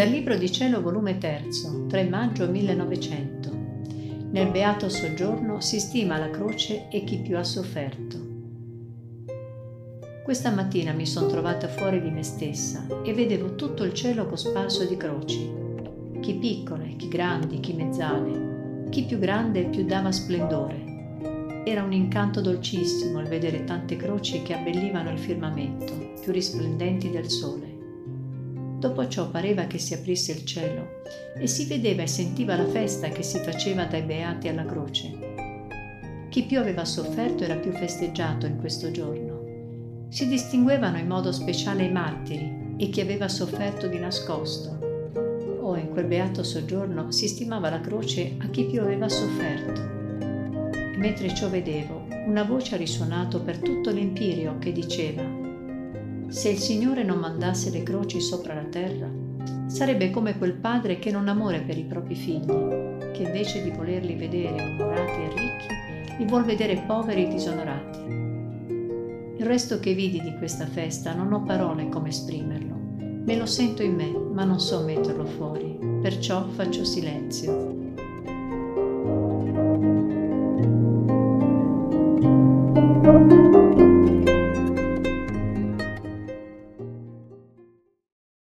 Dal Libro di Cielo, volume 3, 3 maggio 1900. Nel beato soggiorno si stima la croce e chi più ha sofferto. Questa mattina mi sono trovata fuori di me stessa e vedevo tutto il cielo cosparso di croci, chi piccole, chi grandi, chi mezzane, chi più grande più dava splendore. Era un incanto dolcissimo il vedere tante croci che abbellivano il firmamento, più risplendenti del sole. Dopo ciò pareva che si aprisse il cielo e si vedeva e sentiva la festa che si faceva dai beati alla croce. Chi più aveva sofferto era più festeggiato in questo giorno. Si distinguevano in modo speciale i martiri e chi aveva sofferto di nascosto. O in quel beato soggiorno si stimava la croce a chi più aveva sofferto. E mentre ciò vedevo, una voce ha risuonato per tutto l'empirio che diceva se il Signore non mandasse le croci sopra la terra, sarebbe come quel padre che non ha amore per i propri figli, che invece di volerli vedere onorati e ricchi, li vuol vedere poveri e disonorati. Il resto che vidi di questa festa non ho parole come esprimerlo. Me lo sento in me, ma non so metterlo fuori, perciò faccio silenzio.